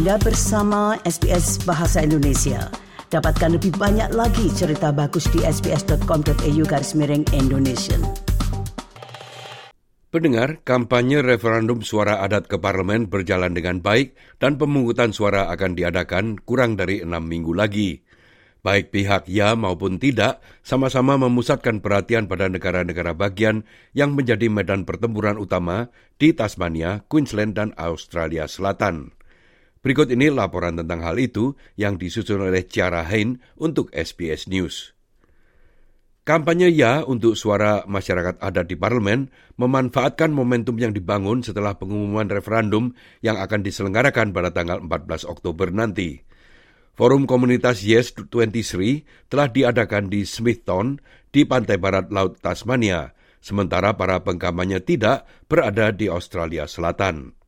Anda bersama SBS Bahasa Indonesia. Dapatkan lebih banyak lagi cerita bagus di sbs.com.au garis miring Indonesia. Pendengar, kampanye referendum suara adat ke parlemen berjalan dengan baik dan pemungutan suara akan diadakan kurang dari enam minggu lagi. Baik pihak ya maupun tidak sama-sama memusatkan perhatian pada negara-negara bagian yang menjadi medan pertempuran utama di Tasmania, Queensland, dan Australia Selatan. Berikut ini laporan tentang hal itu yang disusun oleh Ciara Hain untuk SBS News. Kampanye Ya untuk suara masyarakat adat di parlemen memanfaatkan momentum yang dibangun setelah pengumuman referendum yang akan diselenggarakan pada tanggal 14 Oktober nanti. Forum komunitas Yes 23 telah diadakan di Smithton di pantai barat Laut Tasmania, sementara para pengkampanye tidak berada di Australia Selatan.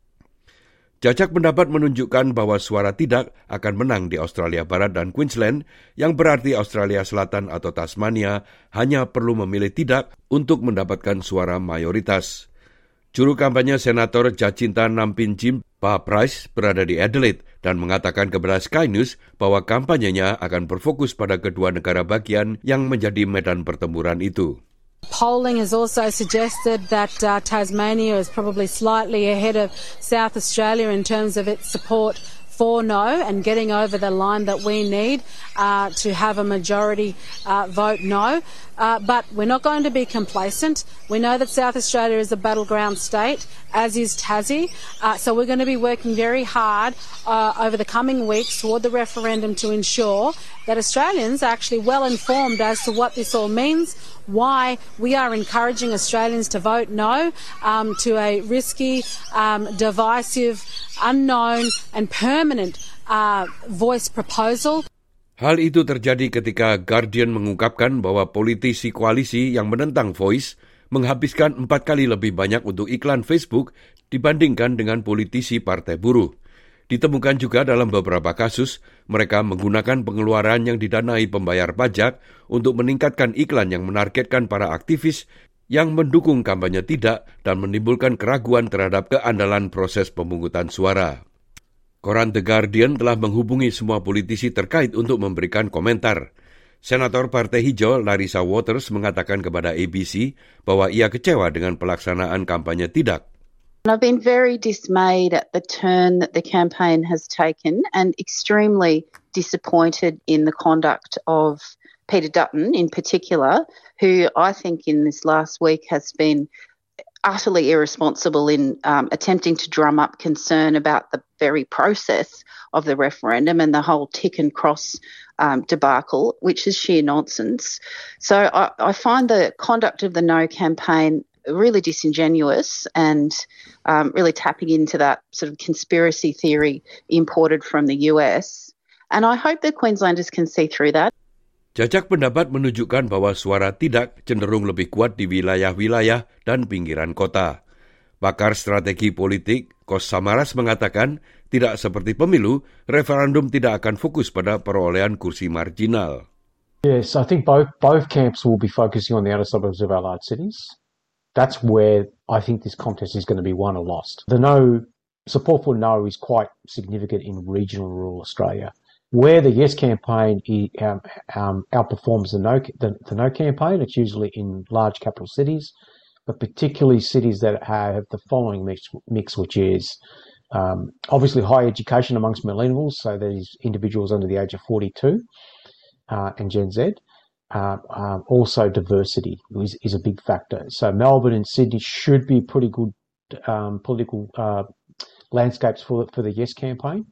Jajak pendapat menunjukkan bahwa suara tidak akan menang di Australia Barat dan Queensland, yang berarti Australia Selatan atau Tasmania hanya perlu memilih tidak untuk mendapatkan suara mayoritas. Juru kampanye Senator Jacinta Nampin Jim Pak Price berada di Adelaide dan mengatakan kepada Sky News bahwa kampanyenya akan berfokus pada kedua negara bagian yang menjadi medan pertempuran itu. Polling has also suggested that uh, Tasmania is probably slightly ahead of South Australia in terms of its support for no and getting over the line that we need uh, to have a majority uh, vote no. Uh, but we're not going to be complacent. We know that South Australia is a battleground state, as is Tassie. Uh, so we're going to be working very hard uh, over the coming weeks toward the referendum to ensure that Australians are actually well informed as to what this all means, why we are encouraging Australians to vote no um, to a risky, um, divisive, unknown, and permanent uh, voice proposal. Hal itu terjadi ketika Guardian mengungkapkan bahwa politisi koalisi yang menentang Voice menghabiskan empat kali lebih banyak untuk iklan Facebook dibandingkan dengan politisi Partai Buruh. Ditemukan juga dalam beberapa kasus, mereka menggunakan pengeluaran yang didanai pembayar pajak untuk meningkatkan iklan yang menargetkan para aktivis yang mendukung kampanye tidak dan menimbulkan keraguan terhadap keandalan proses pemungutan suara. Koran The Guardian telah menghubungi semua politisi terkait untuk memberikan komentar. Senator Partai Hijau Larissa Waters mengatakan kepada ABC bahwa ia kecewa dengan pelaksanaan kampanye tidak. I've been very dismayed at the turn that the campaign has taken and extremely disappointed in the conduct of Peter Dutton in particular, who I think in this last week has been utterly irresponsible in um, attempting to drum up concern about the very process of the referendum and the whole tick and cross um, debacle, which is sheer nonsense. So I, I, find the conduct of the No campaign really disingenuous and um, really tapping into that sort of conspiracy theory imported from the US. And I hope the Queenslanders can see through that. Jajak pendapat menunjukkan bahwa suara tidak cenderung lebih kuat di wilayah-wilayah dan pinggiran kota. Pakar strategi politik Kos Samaras mengatakan tidak seperti pemilu, referendum tidak akan fokus pada perolehan kursi marginal. Yes, I think both both camps will be focusing on the outer suburbs of our large cities. That's where I think this contest is going to be won or lost. The no support for no is quite significant in regional rural Australia. Where the Yes campaign um, um, outperforms the no, the, the no campaign, it's usually in large capital cities, but particularly cities that have the following mix, mix which is um, obviously high education amongst millennials, so these individuals under the age of 42 uh, and Gen Z. Uh, um, also, diversity is, is, a big factor. So, Melbourne and Sydney should be pretty good um, political uh, landscapes for, for the Yes campaign.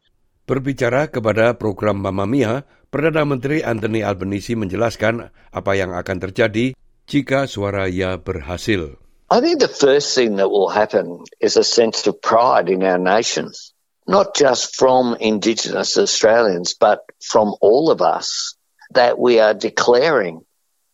Berbicara kepada program Mamma Mia, Perdana Menteri Anthony Albanese menjelaskan apa yang akan terjadi jika suara ya berhasil. I think the first thing that will happen is a sense of pride in our nation, not just from Indigenous Australians, but from all of us, that we are declaring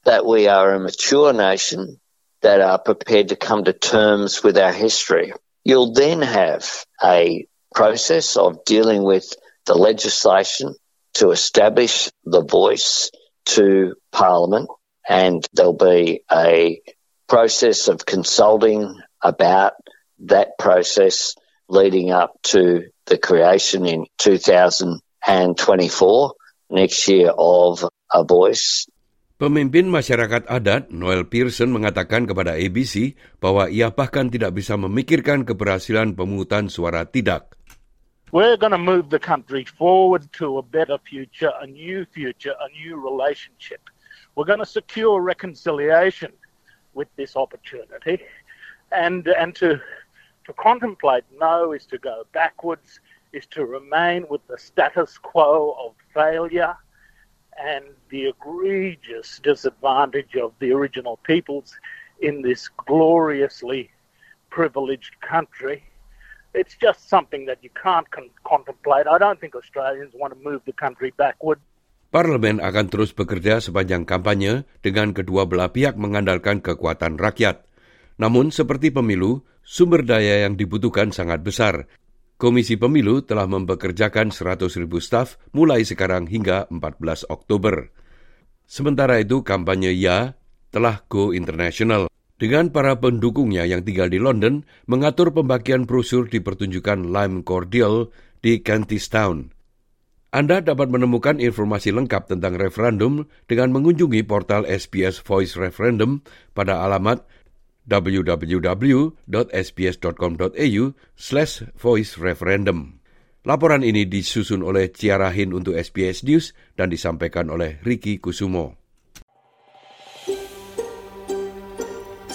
that we are a mature nation that are prepared to come to terms with our history. You'll then have a process of dealing with the legislation to establish the voice to Parliament, and there'll be a process of consulting about that process leading up to the creation in 2024, next year, of a voice Pemimpin masyarakat adat Noel Pearson mengatakan kepada ABC bahwa ia bahkan tidak bisa memikirkan keberhasilan pemungutan suara tidak. We're going to move the country forward to a better future, a new future, a new relationship. We're going to secure reconciliation with this opportunity. And, and to, to contemplate no is to go backwards, is to remain with the status quo of failure and the egregious disadvantage of the original peoples in this gloriously privileged country. It's just something that you can't con- contemplate. I don't think Australians want to move the country backward. Parlemen akan terus bekerja sepanjang kampanye dengan kedua belah pihak mengandalkan kekuatan rakyat. Namun seperti pemilu, sumber daya yang dibutuhkan sangat besar Komisi Pemilu telah mempekerjakan 100 ribu staf mulai sekarang hingga 14 Oktober. Sementara itu, kampanye Ya telah go international dengan para pendukungnya yang tinggal di London mengatur pembagian brosur di pertunjukan Lime Cordial di Kentish Town. Anda dapat menemukan informasi lengkap tentang referendum dengan mengunjungi portal SBS Voice Referendum pada alamat www.sbs.com.au slash voice referendum. Laporan ini disusun oleh Ciara Hin untuk SBS News dan disampaikan oleh Ricky Kusumo.